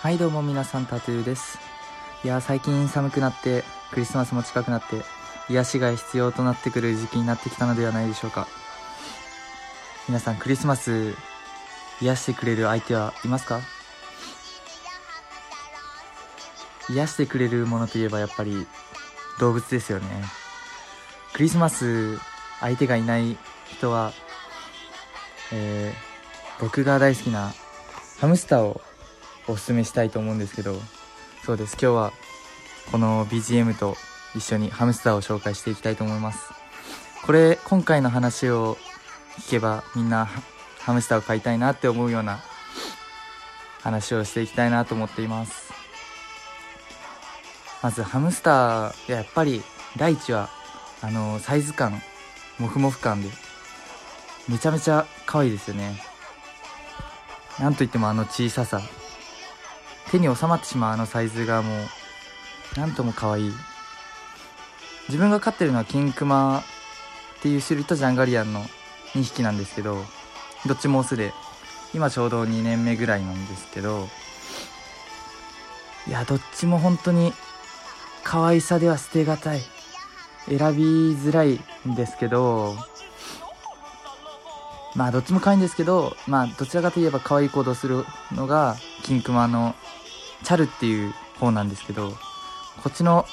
はいどうも皆さんタトゥーです。いや最近寒くなってクリスマスも近くなって癒しが必要となってくる時期になってきたのではないでしょうか。皆さんクリスマス癒してくれる相手はいますか？癒してくれるものといえばやっぱり動物ですよね。クリスマス相手がいない人は、えー、僕が大好きなハムスターをおすすめしたいと思うんですけどそうです。今日はこの BGM と一緒にハムスターを紹介していきたいと思います。これ今回の話を聞けばみんなハムスターを飼いたいなって思うような話をしていきたいなと思っています。まずハムスターやっぱり第一はあのサイズ感モフモフ感でめちゃめちゃ可愛いですよね。なんといってもあの小ささ。手に収まってしまうあのサイズがもうなんとも可愛い。自分が飼ってるのはキンクマっていう種類とジャンガリアンの2匹なんですけどどっちもオスで今ちょうど2年目ぐらいなんですけどいやどっちも本当に可愛さでは捨てがたい。選びづらいんですけどまあどっちも可愛いんですけどまあどちらかといえば可愛い行動するのがキンクマのチャルっていう方なんですけど、こっちの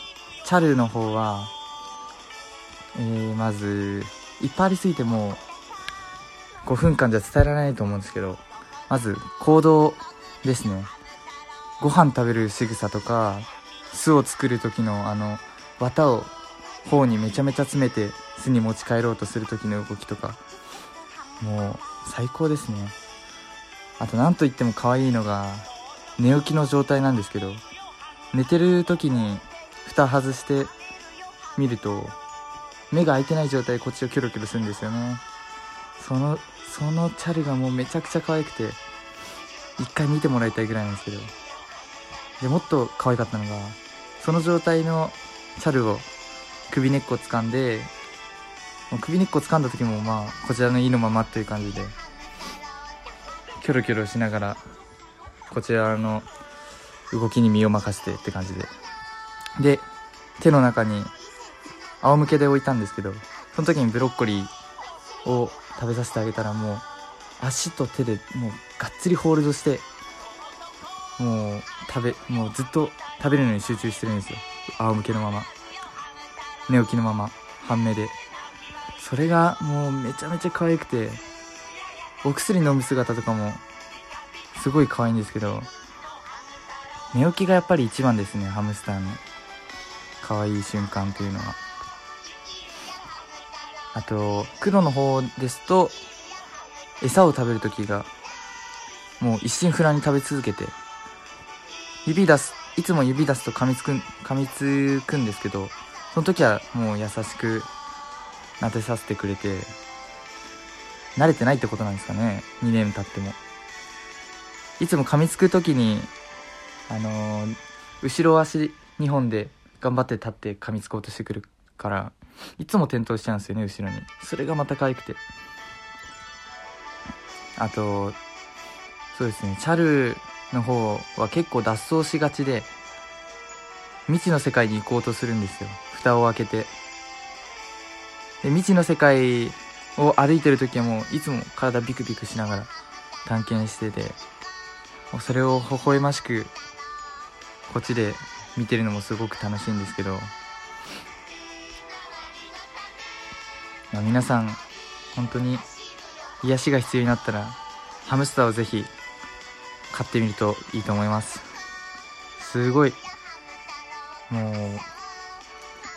チャルの方は、えー、まず、いっぱいありすぎても5分間じゃ伝えられないと思うんですけど、まず、行動ですね。ご飯食べる仕草とか、巣を作る時のあの、綿を頬にめちゃめちゃ詰めて巣に持ち帰ろうとする時の動きとか、もう、最高ですね。あと、なんといっても可愛いのが、寝起きの状態なんですけど寝てる時に蓋外して見ると目が開いてない状態でこっちをキョロキョロするんですよね。そのそのチャルがもうめちゃくちゃ可愛くて一回見てもらいたいぐらいなんですけど。でもっと可愛かったのがその状態のチャルを首根っこ掴んでもう首根っこ掴んだ時もまあこちらの意のままっていう感じでキョロキョロしながらこちらの動きに身を任せてって感じで。で、手の中に仰向けで置いたんですけど、その時にブロッコリーを食べさせてあげたらもう、足と手でもうがっつりホールドして、もう食べ、もうずっと食べるのに集中してるんですよ。仰向けのまま。寝起きのまま、半目で。それがもうめちゃめちゃ可愛くて、お薬飲む姿とかもすごい可愛いんですけど、寝起きがやっぱり一番ですね、ハムスターの。可愛い瞬間というのは。あと、黒の方ですと、餌を食べるときが、もう一心不乱に食べ続けて、指出す、いつも指出すと噛みつく、噛みつくんですけど、その時はもう優しく撫でさせてくれて、慣れてないってことなんですかね、2年経っても。いつも噛みつく時に、あのー、後ろ足2本で頑張って立って噛みつこうとしてくるから、いつも転倒しちゃうんですよね、後ろに。それがまた可愛くて。あと、そうですね、チャルの方は結構脱走しがちで、未知の世界に行こうとするんですよ。蓋を開けて。で、未知の世界を歩いてる時はもう、いつも体ビクビクしながら探検してて、それを微笑ましくこっちで見てるのもすごく楽しいんですけど、まあ、皆さん本当に癒しが必要になったらハムスターをぜひ買ってみるといいと思います。すごいも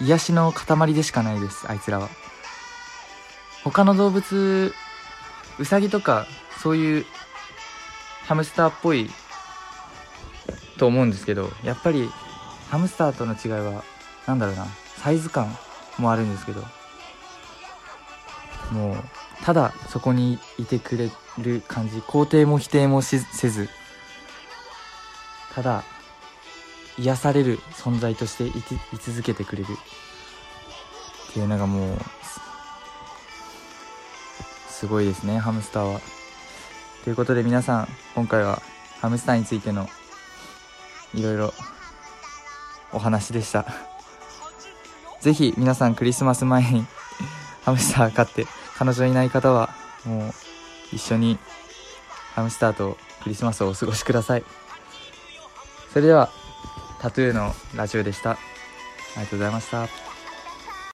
う癒しの塊でしかないですあいつらは。他の動物ウサギとかそういうハムスターっぽいと思うんですけどやっぱりハムスターとの違いは何だろうな。サイズ感もあるんですけど。もうただそこにいてくれる感じ。肯定も否定もせず。ただ癒される存在としていてい続けてくれる。っていうのがもうすごいですね。ハムスターは。ということで皆さん、今回はハムスターについてのいろいろお話でした。ぜひ皆さんクリスマス前にハムスター飼って彼女いない方はもう一緒にハムスターとクリスマスをお過ごしください。それではタトゥーのラジオでした。ありがとうございました。